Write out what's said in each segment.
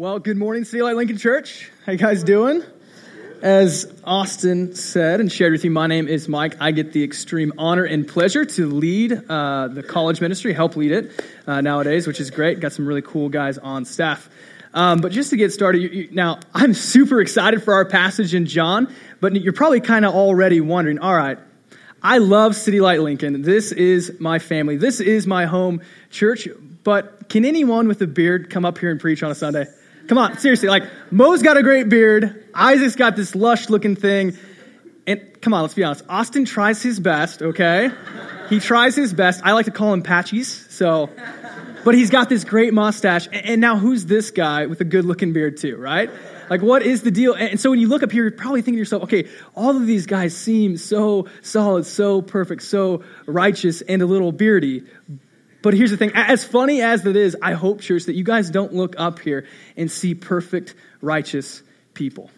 Well, good morning, City Light Lincoln Church. How you guys doing? As Austin said and shared with you, my name is Mike. I get the extreme honor and pleasure to lead uh, the college ministry, help lead it uh, nowadays, which is great. Got some really cool guys on staff. Um, but just to get started, you, you, now I'm super excited for our passage in John, but you're probably kind of already wondering, all right, I love City Light Lincoln. This is my family. This is my home church. But can anyone with a beard come up here and preach on a Sunday? Come on, seriously. Like, Mo's got a great beard. Isaac's got this lush looking thing. And come on, let's be honest. Austin tries his best, okay? He tries his best. I like to call him Patchies, so. But he's got this great mustache. And now who's this guy with a good looking beard, too, right? Like, what is the deal? And so when you look up here, you're probably thinking to yourself, okay, all of these guys seem so solid, so perfect, so righteous, and a little beardy. But here's the thing as funny as it is, I hope, church, that you guys don't look up here and see perfect, righteous people.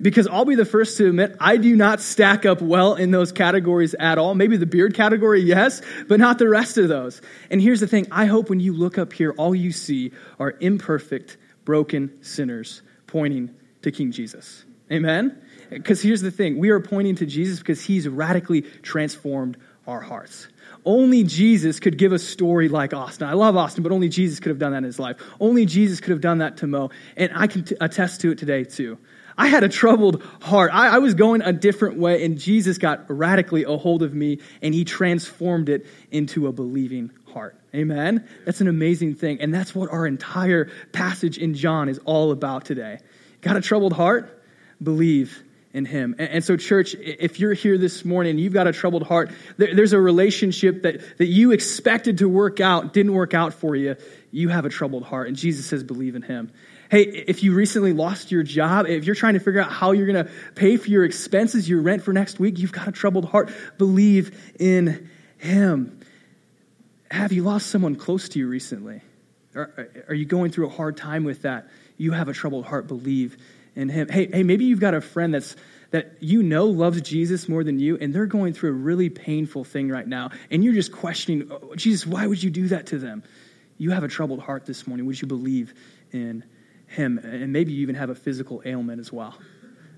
Because I'll be the first to admit, I do not stack up well in those categories at all. Maybe the beard category, yes, but not the rest of those. And here's the thing I hope when you look up here, all you see are imperfect, broken sinners pointing to King Jesus. Amen? Because here's the thing we are pointing to Jesus because he's radically transformed our hearts. Only Jesus could give a story like Austin. I love Austin, but only Jesus could have done that in his life. Only Jesus could have done that to Mo. And I can t- attest to it today, too. I had a troubled heart. I, I, was going a different way, and Jesus got radically a hold of me, and he transformed it into a believing heart. Amen? That's an amazing thing. And that's what our entire passage in John is all about today. Got a troubled heart? Believe in him. And, and, so, church, if you're here this morning you've got a troubled heart, there, there's a relationship that, that you expected to work out, didn't work out for you, you have a troubled heart. And Jesus says, believe in him. Hey, if you recently lost your job, if you're trying to figure out how you're going to pay for your expenses, your rent for next week, you've got a troubled heart. Believe in him. Have you lost someone close to you recently? Are, are you going through a hard time with that? You have a troubled heart. Believe in him. Hey, hey, maybe you've got a friend that's that you know loves Jesus more than you, and they're going through a really painful thing right now, and you're just questioning, oh, Jesus, why would you do that to them? You have a troubled heart this morning. Would you believe in him? And maybe you even have a physical ailment as well.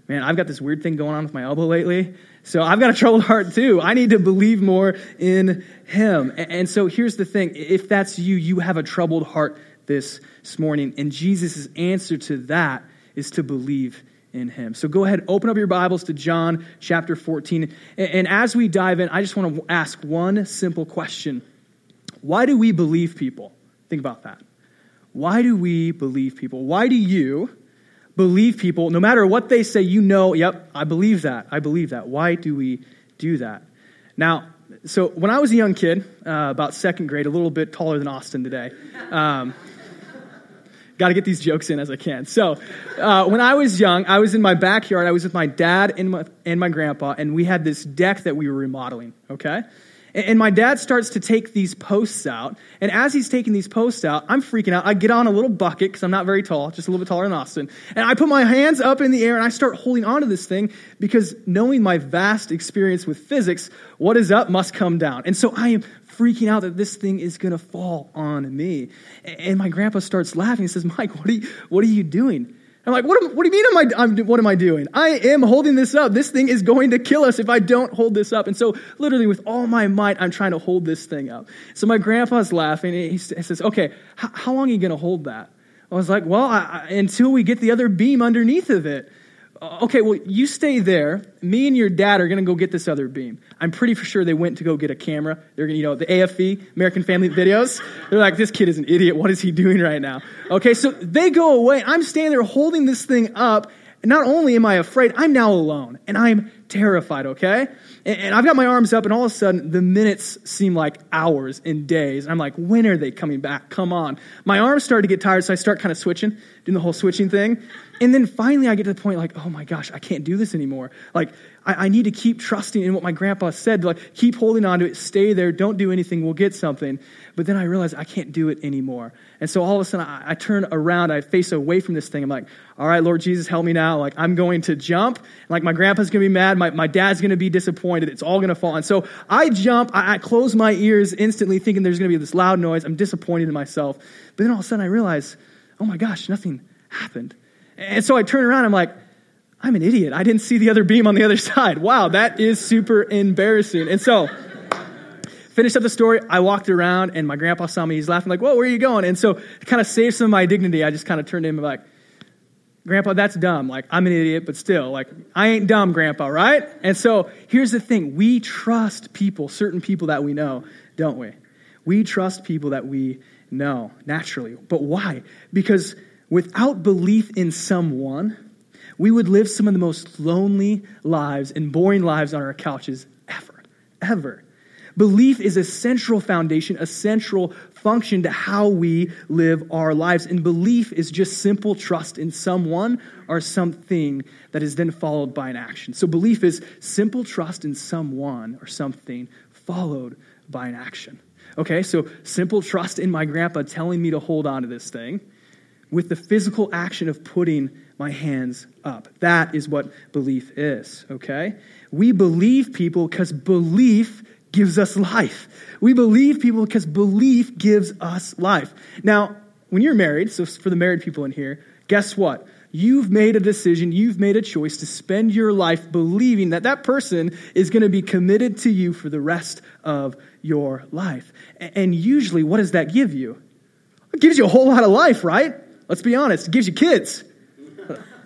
Man, I've got this weird thing going on with my elbow lately. So I've got a troubled heart too. I need to believe more in him. And so here's the thing. If that's you, you have a troubled heart this morning. And Jesus' answer to that is to believe in him. So go ahead, open up your Bibles to John chapter 14. And as we dive in, I just want to ask one simple question Why do we believe people? Think about that. Why do we believe people? Why do you believe people, no matter what they say, you know, yep, I believe that. I believe that. Why do we do that? Now, so when I was a young kid, uh, about second grade, a little bit taller than Austin today, um, Got to get these jokes in as I can. So, uh, when I was young, I was in my backyard. I was with my dad and my, and my grandpa, and we had this deck that we were remodeling, okay? And, and my dad starts to take these posts out. And as he's taking these posts out, I'm freaking out. I get on a little bucket because I'm not very tall, just a little bit taller than Austin. And I put my hands up in the air and I start holding onto this thing because knowing my vast experience with physics, what is up must come down. And so I am freaking out that this thing is going to fall on me. And my grandpa starts laughing. He says, Mike, what are you, what are you doing? I'm like, what, am, what do you mean am I, I'm, what am I doing? I am holding this up. This thing is going to kill us if I don't hold this up. And so literally with all my might, I'm trying to hold this thing up. So my grandpa's laughing. He, says, okay, how long are you going to hold that? I was like, well, I, I, until we get the other beam underneath of it. Uh, okay, well, you stay there. Me and your dad are going to go get this other beam. I'm pretty sure they went to go get a camera. They're going to, you know, the AFV, American Family Videos. They're like, this kid is an idiot. What is he doing right now? Okay, so they go away. I'm standing there holding this thing up. And not only am I afraid, I'm now alone. And I'm terrified, okay? And, I've got my arms up, and all of a sudden, the minutes seem like hours and days. I'm like, when are they coming back? Come on. My arms start to get tired, so I start kind of switching, doing the whole switching thing. And then finally, I get to the point like, oh my gosh, I can't do this anymore. Like, I, I need to keep trusting in what my grandpa said. Like, keep holding on to it, stay there, don't do anything, we'll get something. But then I realize I can't do it anymore. And so all of a sudden, I, I turn around, I face away from this thing. I'm like, all right, Lord Jesus, help me now. Like, I'm going to jump. Like, my grandpa's going to be mad. My, my dad's going to be disappointed. It's all going to fall. And so I jump, I, I close my ears instantly, thinking there's going to be this loud noise. I'm disappointed in myself. But then all of a sudden, I realize, oh my gosh, nothing happened. And so I turn around, I'm like, I'm an idiot. I didn't see the other beam on the other side. Wow, that is super embarrassing. And so, finished up the story. I walked around and my grandpa saw me. He's laughing, like, Whoa, where are you going? And so, to kind of save some of my dignity, I just kind of turned to him like, Grandpa, that's dumb. Like, I'm an idiot, but still, like, I ain't dumb, Grandpa, right? And so, here's the thing we trust people, certain people that we know, don't we? We trust people that we know naturally. But why? Because without belief in someone, we would live some of the most lonely lives and boring lives on our couches ever, ever. Belief is a central foundation, a central function to how we live our lives. And belief is just simple trust in someone or something that is then followed by an action. So belief is simple trust in someone or something followed by an action. Okay, so simple trust in my grandpa telling me to hold on to this thing with the physical action of putting my hands up. That is what belief is, okay? We believe people because belief gives us life. We believe people because belief gives us life. Now, when you're married, so for the married people in here, guess what? You've made a decision, you've made a choice to spend your life believing that that person is going to be committed to you for the rest of your life. And usually, what does that give you? It gives you a whole lot of life, right? Let's be honest. It gives you kids,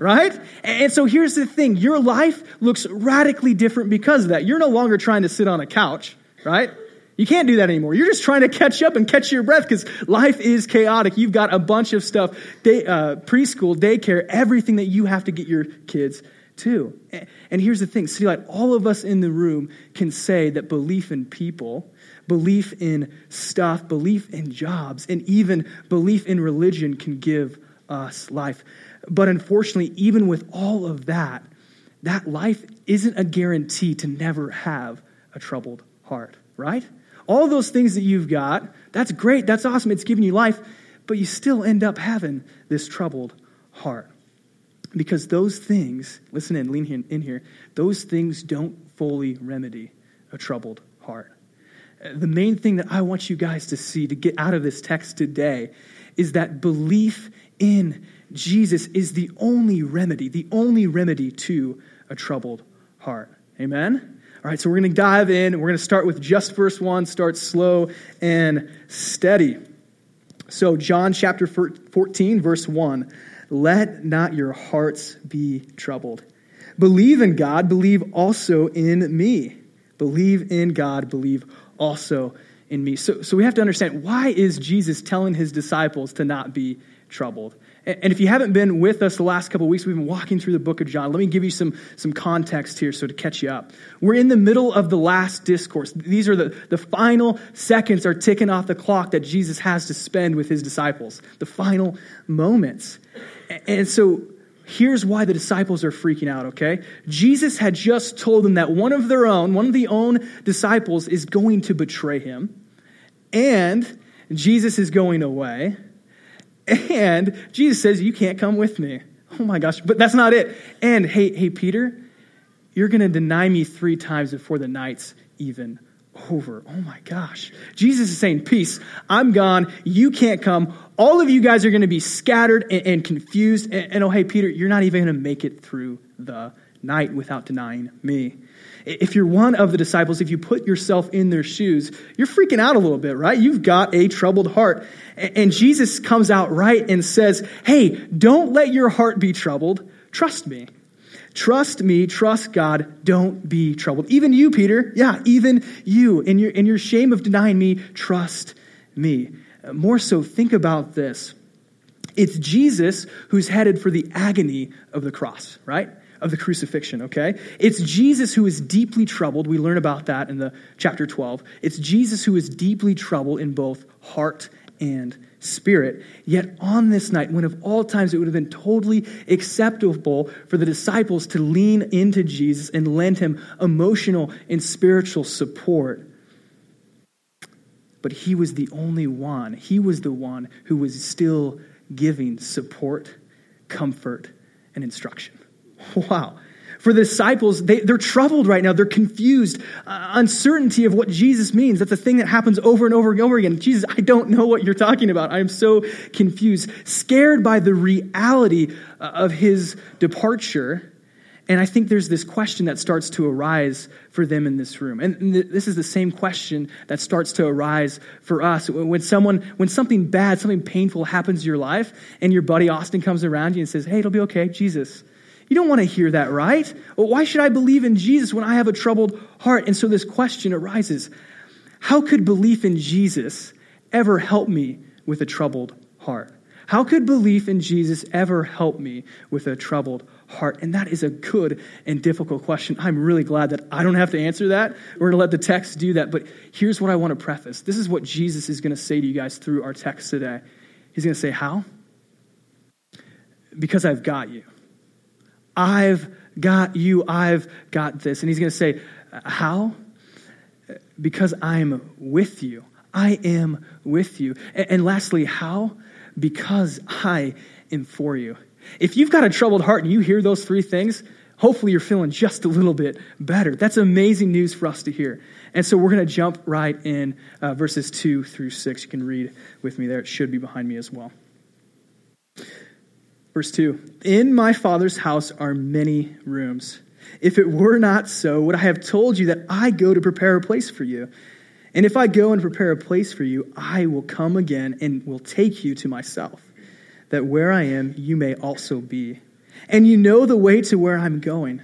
right? And so here's the thing your life looks radically different because of that. You're no longer trying to sit on a couch, right? You can't do that anymore. You're just trying to catch up and catch your breath because life is chaotic. You've got a bunch of stuff day, uh, preschool, daycare, everything that you have to get your kids to. And here's the thing City Light, all of us in the room can say that belief in people, belief in stuff, belief in jobs, and even belief in religion can give us life. But unfortunately, even with all of that, that life isn't a guarantee to never have a troubled heart, right? All those things that you've got, that's great, that's awesome, it's giving you life, but you still end up having this troubled heart. Because those things, listen in, lean in here, those things don't fully remedy a troubled heart. The main thing that I want you guys to see to get out of this text today is that belief in Jesus is the only remedy, the only remedy to a troubled heart. Amen? All right, so we're going to dive in. We're going to start with just verse 1, start slow and steady. So, John chapter 14, verse 1 Let not your hearts be troubled. Believe in God, believe also in me. Believe in God, believe also in me. So, so we have to understand why is Jesus telling his disciples to not be troubled? And if you haven't been with us the last couple weeks, we've been walking through the book of John. Let me give you some, some context here so to catch you up. We're in the middle of the last discourse. These are the, the final seconds are ticking off the clock that Jesus has to spend with his disciples, the final moments. And so here's why the disciples are freaking out, okay? Jesus had just told them that one of their own, one of the own disciples is going to betray him, and Jesus is going away. And Jesus says, You can't come with me. Oh my gosh, but that's not it. And hey, hey, Peter, you're going to deny me three times before the night's even over. Oh my gosh. Jesus is saying, Peace, I'm gone. You can't come. All of you guys are going to be scattered and, and confused. And, and, oh, hey, Peter, you're not even going to make it through the night without denying me. If you're one of the disciples, if you put yourself in their shoes, you're freaking out a little bit, right? You've got a troubled heart. And Jesus comes out right and says, Hey, don't let your heart be troubled. Trust me. Trust me, trust God, don't be troubled. Even you, Peter, yeah, even you, in your, in your shame of denying me, trust me. Uh, more so, think about this. It's Jesus who's headed for the agony of the cross, right? of the crucifixion, okay? It's Jesus who is deeply troubled. We learn about that in the chapter 12. It's Jesus who is deeply troubled in both heart and spirit. Yet on this night, when of all times it would have been totally acceptable for the disciples to lean into Jesus and lend him emotional and spiritual support, but he was the only one, he was the one who was still giving support, comfort, and instruction. Wow. For the disciples, they, they're troubled right now. They're confused. Uh, uncertainty of what Jesus means. That's a thing that happens over and over and over again. Jesus, I don't know what you're talking about. I am so confused. Scared by the reality uh, of his departure. And I think there's this question that starts to arise for them in this room. And this is the same question that starts to arise for us. When someone, when something bad, something painful happens in your life, and your buddy Austin comes around you and says, Hey, it'll be okay, Jesus. You don't want to hear that, right? Well, why should I believe in Jesus when I have a troubled heart? And so this question arises How could belief in Jesus ever help me with a troubled heart? How could belief in Jesus ever help me with a troubled heart? And that is a good and difficult question. I'm really glad that I don't have to answer that. We're going to let the text do that. But here's what I want to preface this is what Jesus is going to say to you guys through our text today. He's going to say, How? Because I've got you. I've got you. I've got this. And he's going to say, How? Because I'm with you. I am with you. And, lastly, how? Because I am for you. If you've got a troubled heart and you hear those three things, hopefully you're feeling just a little bit better. That's amazing news for us to hear. And so we're going to jump right in uh, verses 2 through 6. You can read with me there. It should be behind me as well. Verse 2 In my Father's house are many rooms. If it were not so, would I have told you that I go to prepare a place for you? And if I go and prepare a place for you, I will come again and will take you to myself, that where I am, you may also be. And you know the way to where I'm going.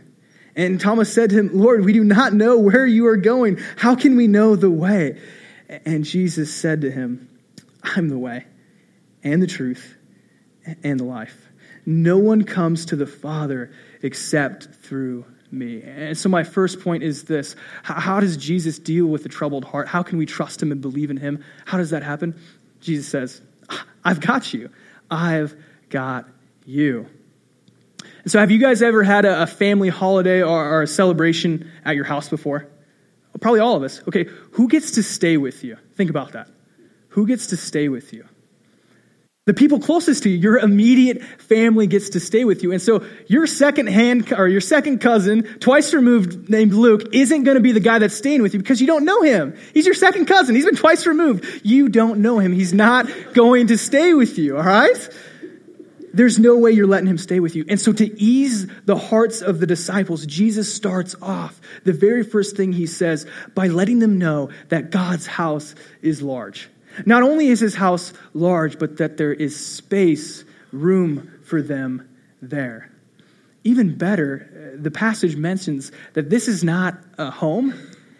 And Thomas said to him, Lord, we do not know where you are going. How can we know the way? And Jesus said to him, I'm the way and the truth and the life. No one comes to the Father except through me. And so, my first point is this How does Jesus deal with the troubled heart? How can we trust him and believe in him? How does that happen? Jesus says, ah, I've got you. I've got you. And so, have you guys ever had a family holiday or, a celebration at your house before? Probably all of us. Okay, who gets to stay with you? Think about that. Who gets to stay with you? The people closest to you, your immediate family gets to stay with you. And so your second hand or your second cousin, twice removed named Luke, isn't going to be the guy that's staying with you because you don't know him. He's your second cousin. He's been twice removed. You don't know him. He's not going to stay with you, all right? There's no way you're letting him stay with you. And so to ease the hearts of the disciples, Jesus starts off the very first thing he says by letting them know that God's house is large. Not only is his house large, but that there is space, room for them there. Even better, uh, the passage mentions that this is not a home,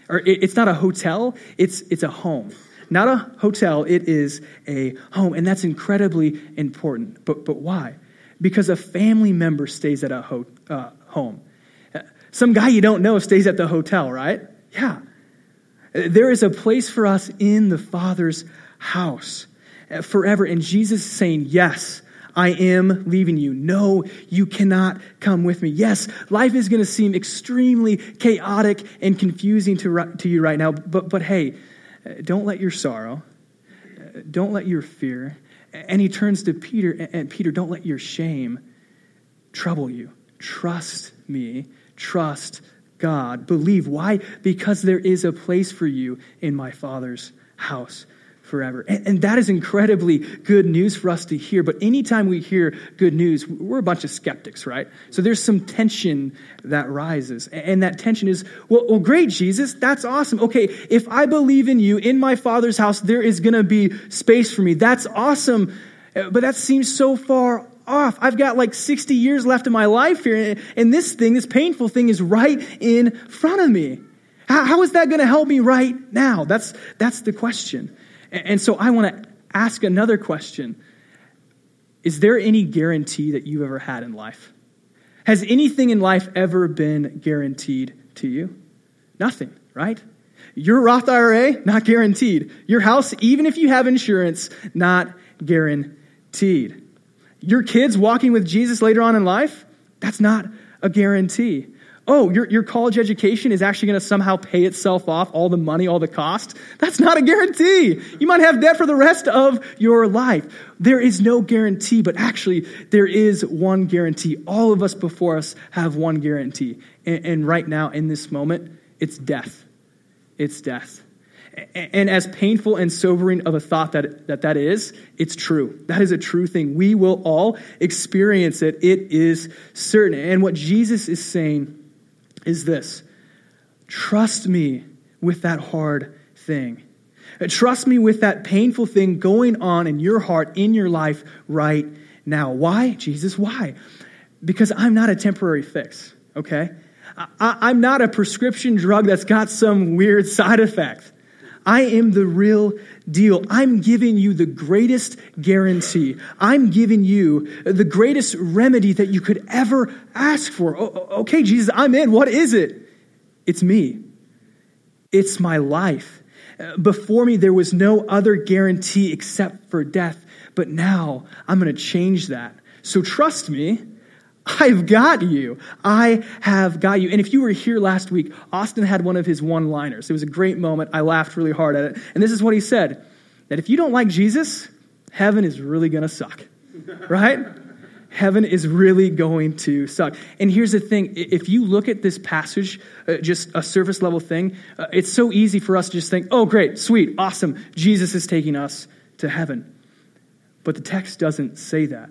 or it's not a hotel, it's, it's a home. Not a hotel, it is a home. And that's incredibly important. But, but why? Because a family member stays at a ho- uh, home. Uh, some guy you don't know stays at the hotel, right? Yeah. There is a place for us in the Father's house uh, forever. And Jesus is saying, Yes, I am leaving you. No, you cannot come with me. Yes, life is going to seem extremely chaotic and confusing to, to you right now, but, but hey, uh, don't let your sorrow, uh, don't let your fear, and he turns to Peter, and Peter, don't let your shame trouble you. Trust me, trust God. Believe. Why? Because there is a place for you in my Father's house forever. And, and, that is incredibly good news for us to hear. But anytime we hear good news, we're a bunch of skeptics, right? So there's some tension that rises. And that tension is, well, well great, Jesus, that's awesome. Okay, if I believe in you, in my Father's house, there is going to be space for me. That's awesome. Uh, but that seems so far off. I've got like 60 years left of my life here, and this thing, this painful thing, is right in front of me. How, how is that going to help me right now? That's, that's the question. And, so I want to ask another question Is there any guarantee that you've ever had in life? Has anything in life ever been guaranteed to you? Nothing, right? Your Roth IRA, not guaranteed. Your house, even if you have insurance, not guaranteed. Your kids walking with Jesus later on in life, that's not a guarantee. Oh, your, your college education is actually going to somehow pay itself off, all the money, all the cost. That's not a guarantee. You might have debt for the rest of your life. There is no guarantee, but actually, there is one guarantee. All of us before us have one guarantee. And, and right now, in this moment, it's death. It's death. And as painful and sobering of a thought that, that that is, it's true. That is a true thing. We will all experience it. It is certain. And what Jesus is saying is this trust me with that hard thing. Trust me with that painful thing going on in your heart, in your life right now. Why? Jesus, why? Because I'm not a temporary fix, okay? I, am not a prescription drug that's got some weird side effect. I am the real deal. I'm giving you the greatest guarantee. I'm giving you the greatest remedy that you could ever ask for. Okay, Jesus, I'm in. What is it? It's me. It's my life. Before me, there was no other guarantee except for death. But now I'm going to change that. So trust me I've got you. I have got you. And if you were here last week, Austin had one of his one liners. It was a great moment. I laughed really hard at it. And this is what he said that if you don't like Jesus, heaven is really going to suck. Right? heaven is really going to suck. And here's the thing if you look at this passage, uh, just a surface level thing, uh, it's so easy for us to just think, oh, great, sweet, awesome, Jesus is taking us to heaven. But the text doesn't say that.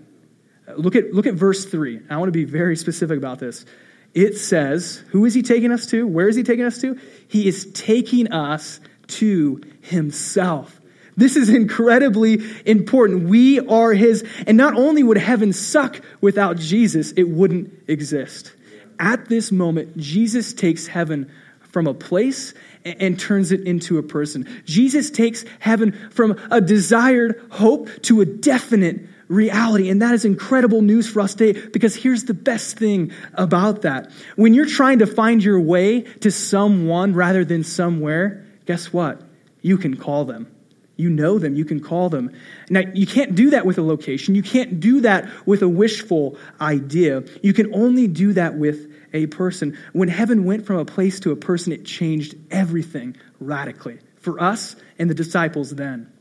Look at, look at verse 3. I want to be very specific about this. It says, Who is he taking us to? Where is he taking us to? He is taking us to himself. This is incredibly important. We are his. And not only would heaven suck without Jesus, it wouldn't exist. At this moment, Jesus takes heaven from a place and turns it into a person. Jesus takes heaven from a desired hope to a definite reality. And that is incredible news for us today because here's the best thing about that. When you're trying to find your way to someone rather than somewhere, guess what? You can call them. You know them. You can call them. Now, you can't do that with a location. You can't do that with a wishful idea. You can only do that with a person. When heaven went from a place to a person, it changed everything radically for us and the disciples then.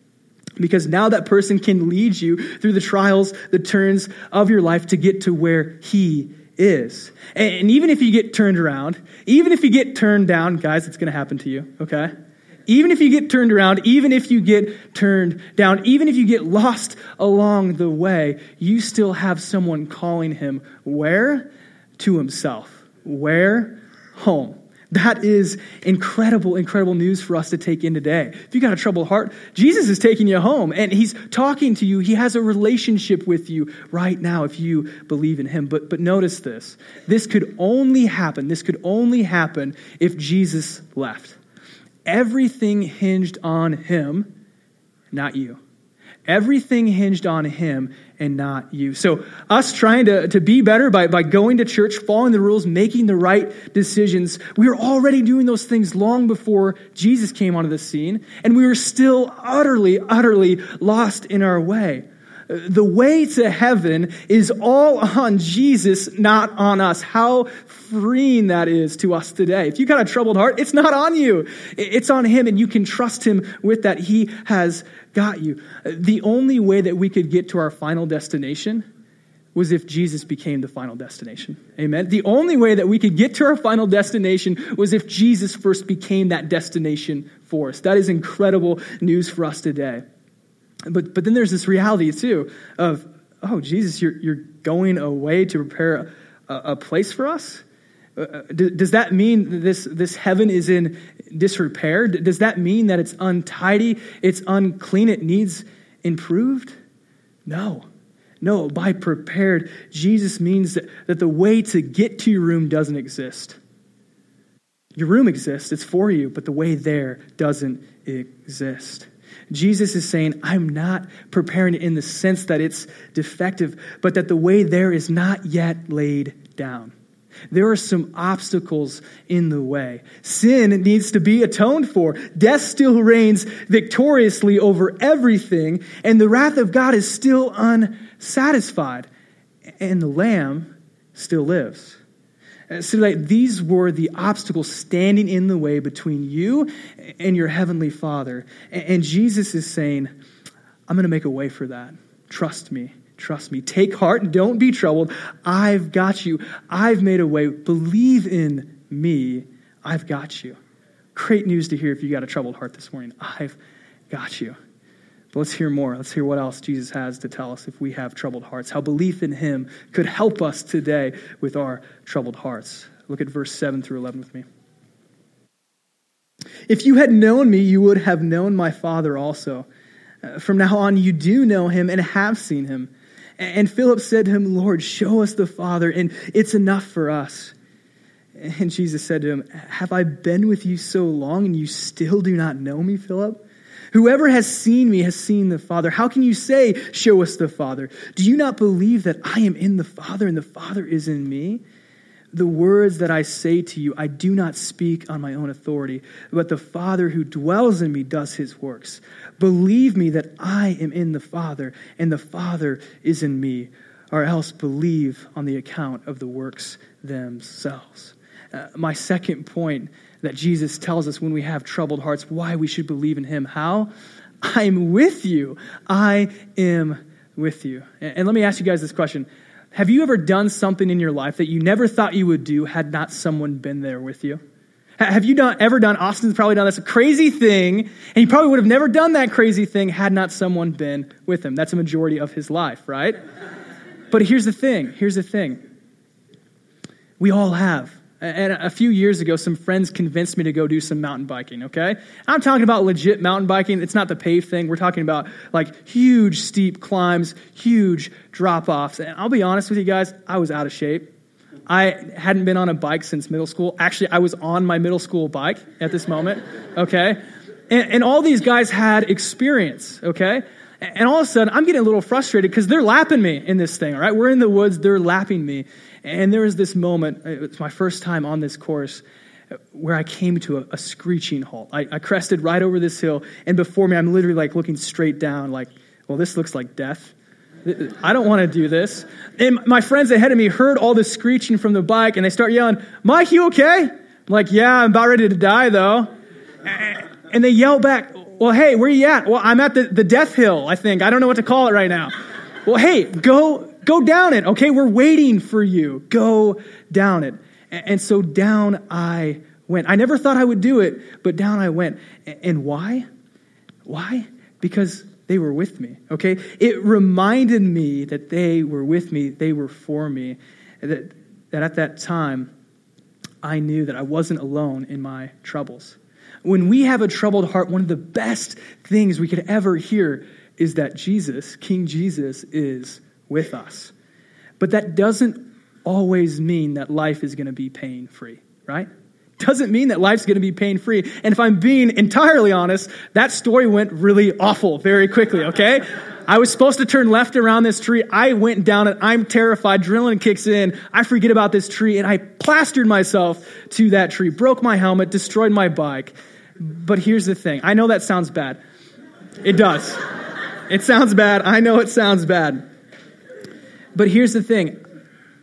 Because now that person can lead you through the trials, the turns of your life to get to where he is. And even if you get turned around, even if you get turned down, guys, it's going to happen to you, okay? Even if you get turned around, even if you get turned down, even if you get lost along the way, you still have someone calling him where? To himself. Where? Home. That is incredible, incredible news for us to take in today. If you got a troubled heart, Jesus is taking you home and he's talking to you. He has a relationship with you right now if you believe in him. But, but notice this. This could only happen, this could only happen if Jesus left. Everything hinged on him, not you. Everything hinged on him and not you. So, us trying to, to be better by, by going to church, following the rules, making the right decisions, we were already doing those things long before Jesus came onto the scene, and we were still utterly, utterly lost in our way. The way to heaven is all on Jesus, not on us. How freeing that is to us today. If you got a troubled heart, it's not on you. It's on Him, and you can trust Him with that. He has got you. The only way that we could get to our final destination was if Jesus became the final destination. Amen. The only way that we could get to our final destination was if Jesus first became that destination for us. That is incredible news for us today. But, but then there's this reality too of, oh, Jesus, you're, you're going away to prepare a, a place for us? Uh, uh does that mean this, this heaven is in disrepair? Does that mean that it's untidy, it's unclean, it needs improved? No. No, by prepared, Jesus means that, that the way to get to your room doesn't exist. Your room exists, it's for you, but the way there doesn't exist. Jesus is saying, I'm not preparing it in the sense that it's defective, but that the way there is not yet laid down. There are some obstacles in the way. Sin needs to be atoned for. Death still reigns victoriously over everything, and the wrath of God is still unsatisfied. And the Lamb still lives. Uh, so that these were the obstacles standing in the way between you and your heavenly Father. And Jesus is saying, I'm going to make a way for that. Trust me. Trust me. Take heart. Don't be troubled. I've got you. I've made a way. Believe in me. I've got you. Great news to hear if you got a troubled heart this morning. I've got you. But let's hear more. Let's hear what else Jesus has to tell us if we have troubled hearts. How belief in him could help us today with our troubled hearts. Look at verse 7 through 11 with me. If you had known me, you would have known my Father also. Uh, from now on, you do know him and have seen him. And Philip said to him, Lord, show us the Father, and it's enough for us. And Jesus said to him, Have I been with you so long, and you still do not know me, Philip? Whoever has seen me has seen the Father. How can you say, Show us the Father? Do you not believe that I am in the Father and the Father is in me? The words that I say to you, I do not speak on my own authority, but the Father who dwells in me does his works. Believe me that I am in the Father and the Father is in me, or else believe on the account of the works themselves. Uh, my second point that Jesus tells us when we have troubled hearts why we should believe in him. How? I'm with you. I am with you. And, let me ask you guys this question. Have you ever done something in your life that you never thought you would do had not someone been there with you? Have you done, ever done, Austin's probably done this crazy thing, and he probably would have never done that crazy thing had not someone been with him. That's a majority of his life, right? But here's the thing here's the thing. We all have. And a few years ago, some friends convinced me to go do some mountain biking, okay? I'm talking about legit mountain biking. It's not the paved thing. We're talking about like huge, steep climbs, huge drop offs. And I'll be honest with you guys, I was out of shape. I hadn't been on a bike since middle school. Actually, I was on my middle school bike at this moment, okay? And, and all these guys had experience, okay? And all of a sudden, I'm getting a little frustrated because they're lapping me in this thing, all right? We're in the woods, they're lapping me. And there was this moment, uh, it's my first time on this course, uh, where I came to a, a screeching halt. I, I, crested right over this hill, and before me, I'm literally like looking straight down, like, well, this looks like death. I don't want to do this. And my friends ahead of me heard all this screeching from the bike, and they start yelling, Mike, you okay? I'm like, yeah, I'm about ready to die, though. And they yell back, well, hey, where you at? Well, I'm at the, the death hill, I think. I don't know what to call it right now. Well, hey, go Go down it, okay? We're waiting for you. Go down it. And so down I went. I never thought I would do it, but down I went. And why? Why? Because they were with me, okay? It reminded me that they were with me, they were for me, that, that at that time, I knew that I wasn't alone in my troubles. When we have a troubled heart, one of the best things we could ever hear is that Jesus, King Jesus, is with us. But that doesn't always mean that life is going to be pain free, right? Doesn't mean that life's going to be pain free. And if I'm being entirely honest, that story went really awful very quickly, okay? I was supposed to turn left around this tree. I went down it. I'm terrified. Adrenaline kicks in. I forget about this tree and I plastered myself to that tree, broke my helmet, destroyed my bike. But here's the thing. I know that sounds bad. It does. It sounds bad. I know it sounds bad. But here's the thing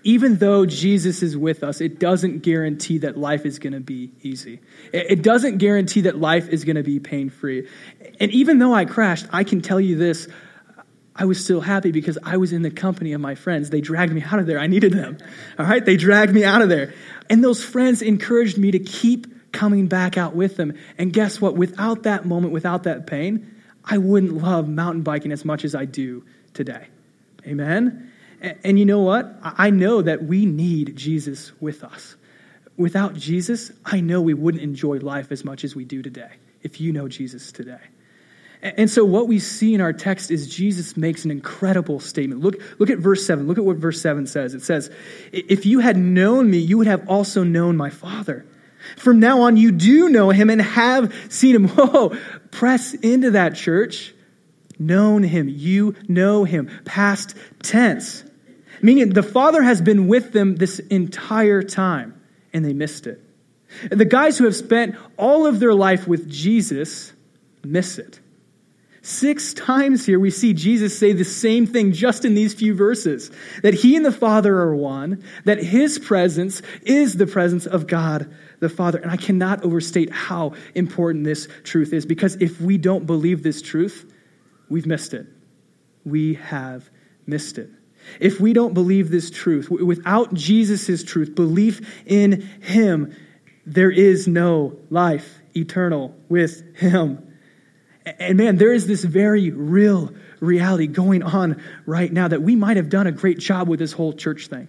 even though Jesus is with us, it doesn't guarantee that life is going to be easy. It doesn't guarantee that life is going to be pain free. And even though I crashed, I can tell you this I was still happy because I was in the company of my friends. They dragged me out of there. I needed them. All right? They dragged me out of there. And those friends encouraged me to keep coming back out with them. And guess what? Without that moment, without that pain, I wouldn't love mountain biking as much as I do today. Amen? And you know what? I know that we need Jesus with us. Without Jesus, I know we wouldn't enjoy life as much as we do today, if you know Jesus today. And so, what we see in our text is Jesus makes an incredible statement. Look, look at verse 7. Look at what verse 7 says. It says, If you had known me, you would have also known my Father. From now on, you do know him and have seen him. Whoa, press into that church. Known him. You know him. Past tense. Meaning the Father has been with them this entire time and they missed it. The guys who have spent all of their life with Jesus miss it. Six times here we see Jesus say the same thing just in these few verses that he and the Father are one, that his presence is the presence of God the Father. And I cannot overstate how important this truth is because if we don't believe this truth, we've missed it. We have missed it. If we don't believe this truth, without Jesus' truth, belief in him, there is no life eternal with him. And man, there is this very real reality going on right now that we might have done a great job with this whole church thing.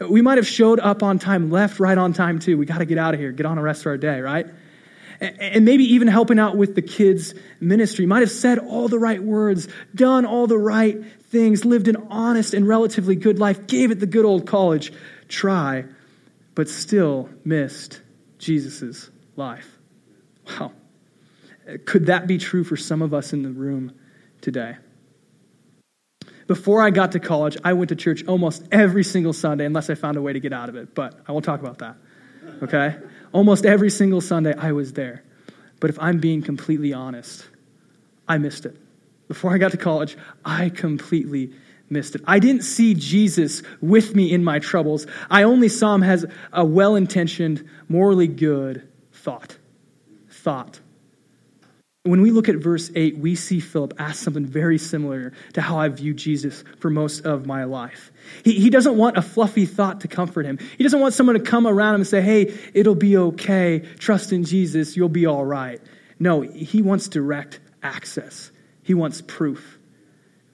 We might have showed up on time, left right on time too. We got to get out of here, get on the rest of our day, right? And maybe even helping out with the kids' ministry. Might have said all the right words, done all the right things, lived an honest and relatively good life, gave it the good old college try, but still missed Jesus' life. Wow. Could that be true for some of us in the room today? Before I got to college, I went to church almost every single Sunday, unless I found a way to get out of it, but I won't talk about that. Okay? almost every single Sunday, I was there. But if I'm being completely honest, I missed it. Before I got to college, I completely missed it. I didn't see Jesus with me in my troubles. I only saw him as a well intentioned, morally good thought. Thought. When we look at verse 8, we see Philip ask something very similar to how I view Jesus for most of my life. He, he doesn't want a fluffy thought to comfort him. He doesn't want someone to come around him and say, hey, it'll be okay. Trust in Jesus. You'll be all right. No, he wants direct access. He wants proof.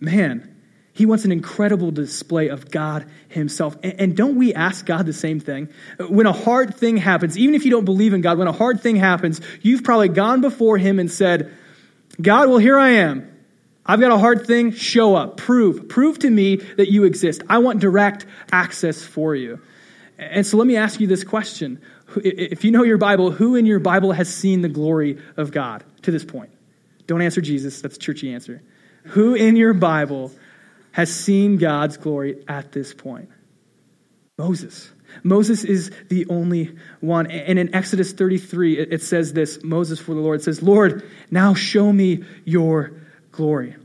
Man, he wants an incredible display of God Himself. And don't we ask God the same thing? When a hard thing happens, even if you don't believe in God, when a hard thing happens, you've probably gone before Him and said, God, well, here I am. I've got a hard thing. Show up. Prove. Prove to me that you exist. I want direct access for you. And so let me ask you this question. If you know your Bible, who in your Bible has seen the glory of God to this point? Don't answer Jesus. That's churchy answer. Who in your Bible has seen God's glory at this point? Moses. Moses is the only one. And in Exodus 33, it says this Moses for the Lord says, Lord, now show me your glory.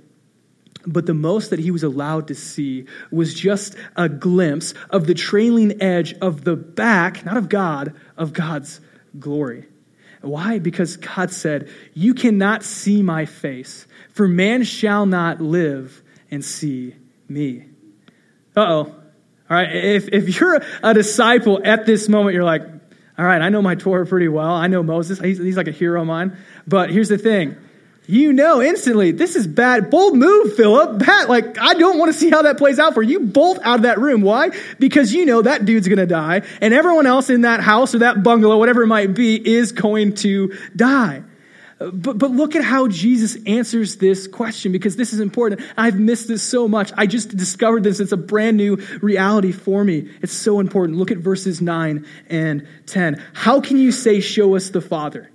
But the most that he was allowed to see was just a glimpse of the trailing edge of the back, not of God, of God's glory. Why? Because God said, You cannot see my face, for man shall not live and see me. Uh oh. All right. If, if you're a disciple at this moment, you're like, all right, I know my Torah pretty well. I know Moses. He's, he's like a hero of mine. But here's the thing. You know instantly, this is bad. Bold move, Philip. Bad. Like, I don't want to see how that plays out for you. Bolt out of that room. Why? Because you know that dude's going to die, and everyone else in that house or that bungalow, whatever it might be, is going to die. But, but look at how Jesus answers this question because this is important. I've missed this so much. I just discovered this. It's a brand new reality for me. It's so important. Look at verses 9 and 10. How can you say, Show us the Father?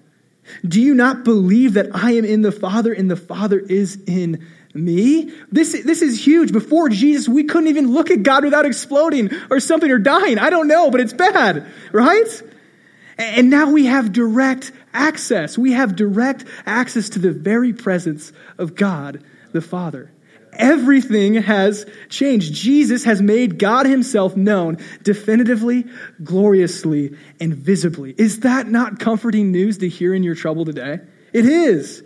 Do you not believe that I am in the Father and the Father is in me? This, this is huge. Before Jesus, we couldn't even look at God without exploding or something or dying. I don't know, but it's bad, right? And now we have direct access. We have direct access to the very presence of God the Father. Everything has changed. Jesus has made God Himself known definitively, gloriously, and visibly. Is that not comforting news to hear in your trouble today? It is.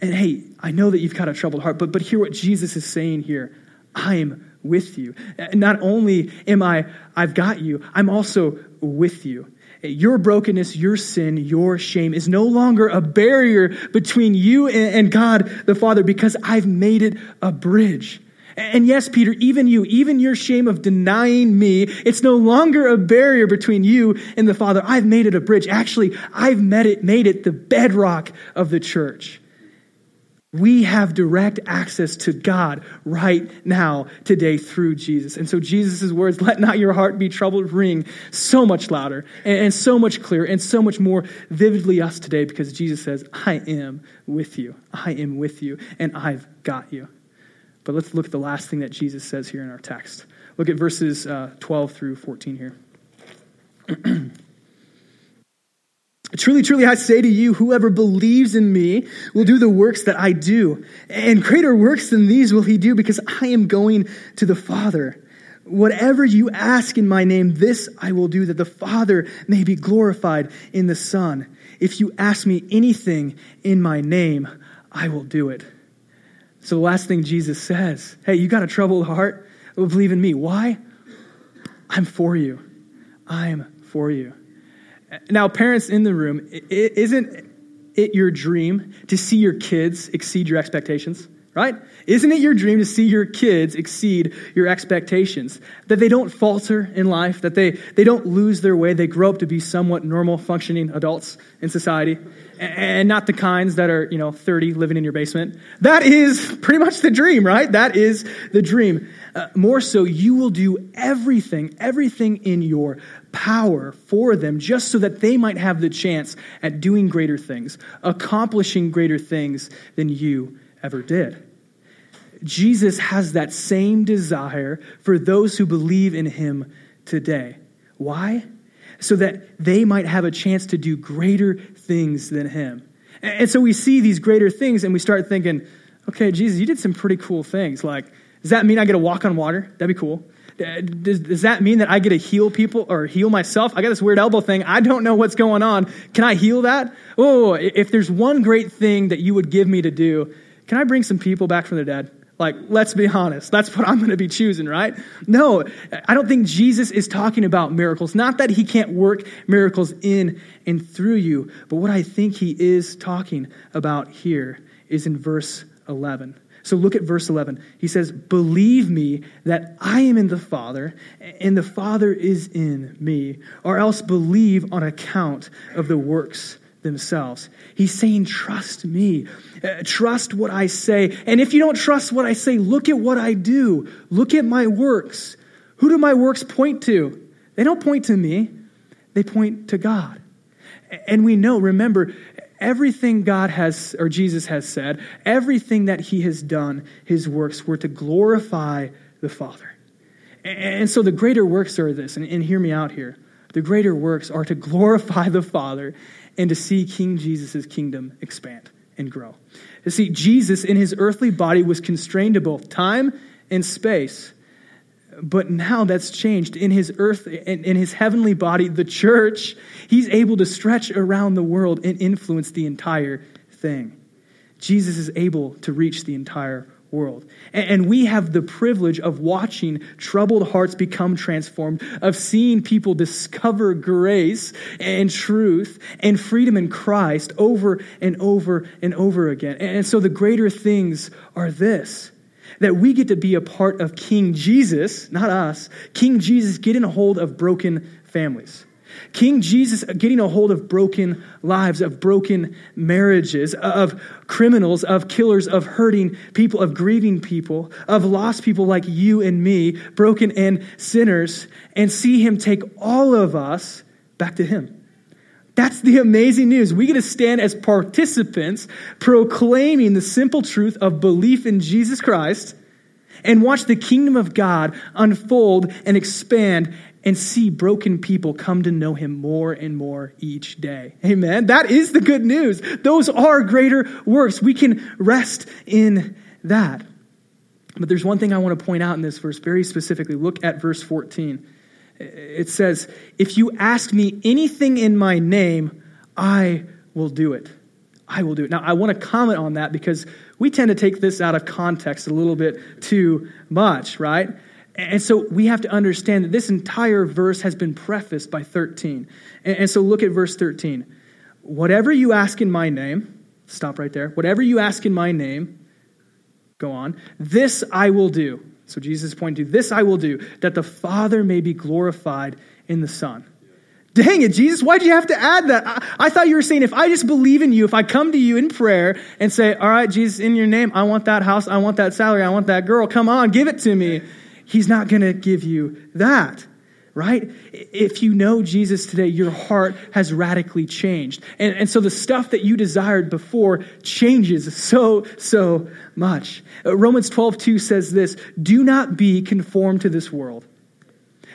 And hey, I know that you've got a troubled heart, but, but hear what Jesus is saying here. I'm with you. Not only am I, I've got you, I'm also with you. Your brokenness, your sin, your shame is no longer a barrier between you and God the Father because I've made it a bridge. And yes, Peter, even you, even your shame of denying me, it's no longer a barrier between you and the Father. I've made it a bridge. Actually, I've made it, made it the bedrock of the church. We have direct access to God right now, today, through Jesus. And so Jesus' words, let not your heart be troubled, ring so much louder and, and so much clearer and so much more vividly us today because Jesus says, I am with you. I am with you and I've got you. But let's look at the last thing that Jesus says here in our text. Look at verses uh, 12 through 14 here. Truly, truly, I say to you, whoever believes in me will do the works that I do. And greater works than these will he do because I am going to the Father. Whatever you ask in my name, this I will do that the Father may be glorified in the Son. If you ask me anything in my name, I will do it. So the last thing Jesus says, hey, you got a troubled heart? Well, believe in me. Why? I'm for you. I'm for you. Now, parents in the room, isn't it your dream to see your kids exceed your expectations? Right? Isn't it your dream to see your kids exceed your expectations? That they don't falter in life, that they, they don't lose their way, they grow up to be somewhat normal functioning adults in society, and not the kinds that are, you know, 30 living in your basement. That is pretty much the dream, right? That is the dream. Uh, more so, you will do everything, everything in your power for them just so that they might have the chance at doing greater things, accomplishing greater things than you ever did. Jesus has that same desire for those who believe in him today. Why? So that they might have a chance to do greater things than him. And so we see these greater things and we start thinking, okay, Jesus, you did some pretty cool things. Like, does that mean I get to walk on water? That'd be cool. Does, does that mean that I get to heal people or heal myself? I got this weird elbow thing. I don't know what's going on. Can I heal that? Oh, if there's one great thing that you would give me to do, can I bring some people back from the dead? Like, let's be honest. That's what I'm going to be choosing, right? No, I don't think Jesus is talking about miracles. Not that he can't work miracles in and through you, but what I think he is talking about here is in verse 11. So look at verse 11. He says, Believe me that I am in the Father, and the Father is in me, or else believe on account of the works themselves. He's saying, Trust me. Uh, trust what I say. And if you don't trust what I say, look at what I do. Look at my works. Who do my works point to? They don't point to me, they point to God. And we know, remember, everything God has, or Jesus has said, everything that he has done, his works were to glorify the Father. And so the greater works are this, and, and hear me out here. The greater works are to glorify the Father and to see King Jesus' kingdom expand and grow. You see, Jesus in his earthly body was constrained to both time and space. But now that's changed. In his earth, in, in his heavenly body, the church, he's able to stretch around the world and influence the entire thing. Jesus is able to reach the entire world. And we have the privilege of watching troubled hearts become transformed, of seeing people discover grace and truth and freedom in Christ over and over and over again. And so the greater things are this that we get to be a part of King Jesus, not us, King Jesus getting a hold of broken families. King Jesus getting a hold of broken lives, of broken marriages, of criminals, of killers, of hurting people, of grieving people, of lost people like you and me, broken and sinners, and see him take all of us back to him. That's the amazing news. We get to stand as participants proclaiming the simple truth of belief in Jesus Christ and watch the kingdom of God unfold and expand and see broken people come to know him more and more each day. Amen. That is the good news. Those are greater works. We can rest in that. But there's one thing I want to point out in this verse very specifically. Look at verse 14. It says, If you ask me anything in my name, I will do it. I will do it. Now, I want to comment on that because we tend to take this out of context a little bit too much, right? And so we have to understand that this entire verse has been prefaced by 13. And so look at verse 13. Whatever you ask in my name, stop right there. Whatever you ask in my name, go on, this I will do. So Jesus is pointing to this I will do, that the Father may be glorified in the Son. Dang it, Jesus, why'd you have to add that? I, I, thought you were saying if I just believe in you, if I come to you in prayer and say, All right, Jesus, in your name, I want that house, I want that salary, I want that girl, come on, give it to me. He's not going to give you that, right? If you know Jesus today, your heart has radically changed. And, and so the stuff that you desired before changes so, so much. Uh, Romans 12, 2 says this Do not be conformed to this world,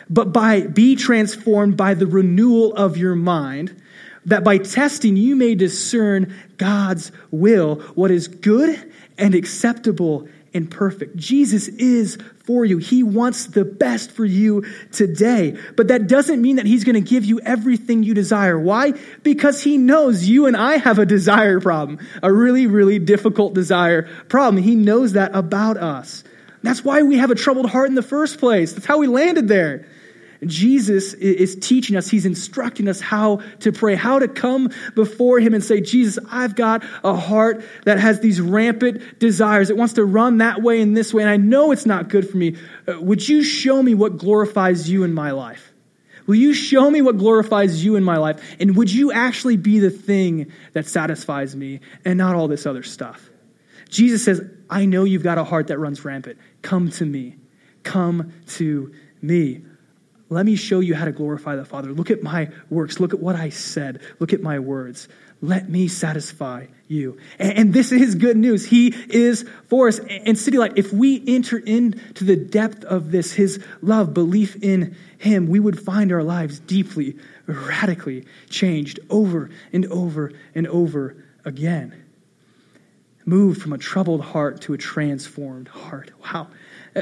but by, be transformed by the renewal of your mind that by testing you may discern God's will, what is good and acceptable and perfect. Jesus is for you. He wants the best for you today. But that doesn't mean that He's going to give you everything you desire. Why? Because He knows you and I have a desire problem, a really, really difficult desire problem. He knows that about us. That's why we have a troubled heart in the first place. That's how we landed there. Jesus is teaching us, he's instructing us how to pray, how to come before him and say, Jesus, I've got a heart that has these rampant desires. It wants to run that way and this way, and I know it's not good for me. Uh, would you show me what glorifies you in my life? Will you show me what glorifies you in my life? And would you actually be the thing that satisfies me and not all this other stuff? Jesus says, I know you've got a heart that runs rampant. Come to me. Come to me. Let me show you how to glorify the Father. Look at my works. Look at what I said. Look at my words. Let me satisfy you. And, this is good news. He is for us. And City Light, if we enter into the depth of this, His love, belief in Him, we would find our lives deeply, radically changed over and over and over again. Moved from a troubled heart to a transformed heart. Wow.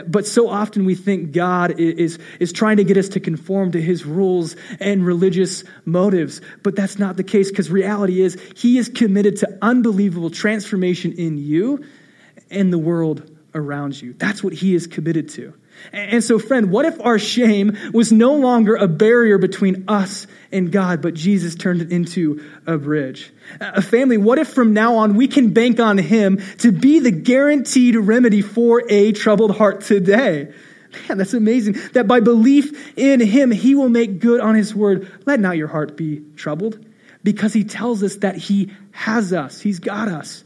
But so often we think God is, is trying to get us to conform to his rules and religious motives. But that's not the case because reality is he is committed to unbelievable transformation in you and the world around you. That's what he is committed to. And so, friend, what if our shame was no longer a barrier between us and God, but Jesus turned it into a bridge? A family, what if from now on we can bank on Him to be the guaranteed remedy for a troubled heart today? Man, that's amazing. That by belief in Him, He will make good on His word. Let not your heart be troubled, because He tells us that He has us, He's got us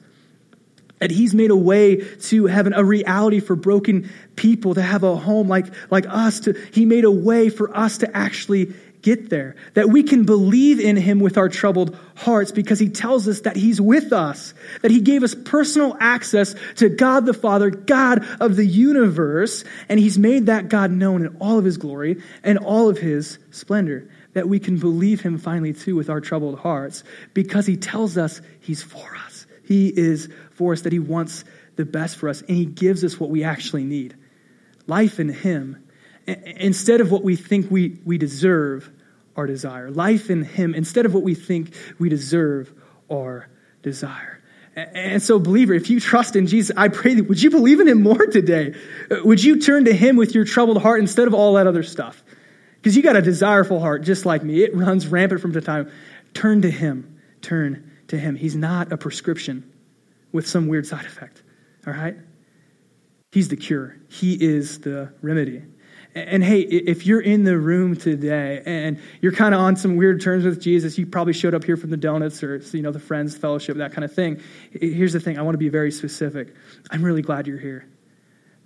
that he's made a way to heaven, a reality for broken people to have a home like, like us. To, he made a way for us to actually get there. That we can believe in him with our troubled hearts because he tells us that he's with us. That he gave us personal access to God the Father, God of the universe. And he's made that God known in all of his glory and all of his splendor. That we can believe him finally too with our troubled hearts because he tells us he's for us. He is for us, that He wants the best for us, and He gives us what we actually need life in Him. Instead of what we think we, we deserve, our desire. Life in Him, instead of what we think we deserve, our desire. And so, believer, if you trust in Jesus, I pray that would you believe in Him more today? Uh, would you turn to Him with your troubled heart instead of all that other stuff? Because you got a desireful heart just like me. It runs rampant from the time. Turn to Him. Turn to Him. He's not a prescription with some weird side effect, all right? He's the cure, He is the remedy. And hey, if you're in the room today and you're kind of on some weird terms with Jesus, you probably showed up here from the donuts or you know the friends fellowship, that kind of thing. Here's the thing: I want to be very specific. I'm really glad you're here,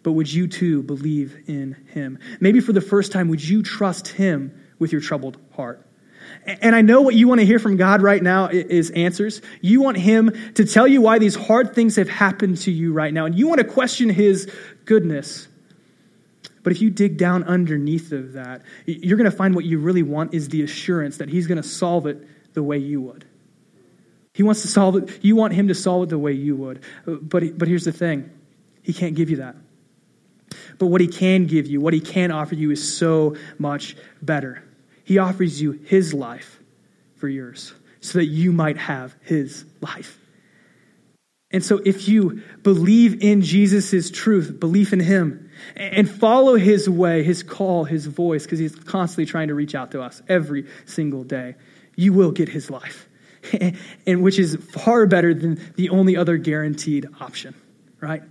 but would you too believe in Him? Maybe for the first time, would you trust Him with your troubled heart? And I know what you want to hear from God right now is answers. You want Him to tell you why these hard things have happened to you right now. And you want to question His goodness. But if you dig down underneath of that, you're going to find what you really want is the assurance that He's going to solve it the way you would. He wants to solve it. You want Him to solve it the way you would. But, but here's the thing He can't give you that. But what He can give you, what He can offer you, is so much better. He offers you his life for yours so that you might have his life. And so, if you believe in Jesus' truth, belief in him, and follow his way, his call, his voice, because he's constantly trying to reach out to us every single day, you will get his life. and which is far better than the only other guaranteed option, right?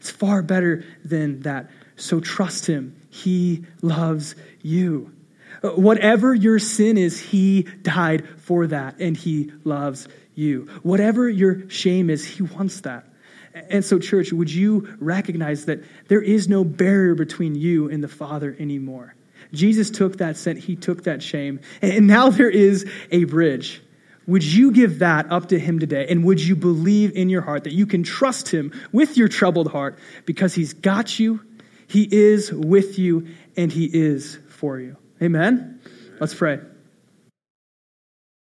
It's far better than that. So trust him. He loves you. Whatever your sin is, He died for that, and He loves you. Whatever your shame is, He wants that. And so, church, would you recognize that there is no barrier between you and the Father anymore? Jesus took that sin, He took that shame, and now there is a bridge. Would you give that up to Him today? And would you believe in your heart that you can trust Him with your troubled heart because He's got you, He is with you, and He is for you? Amen? Let's pray.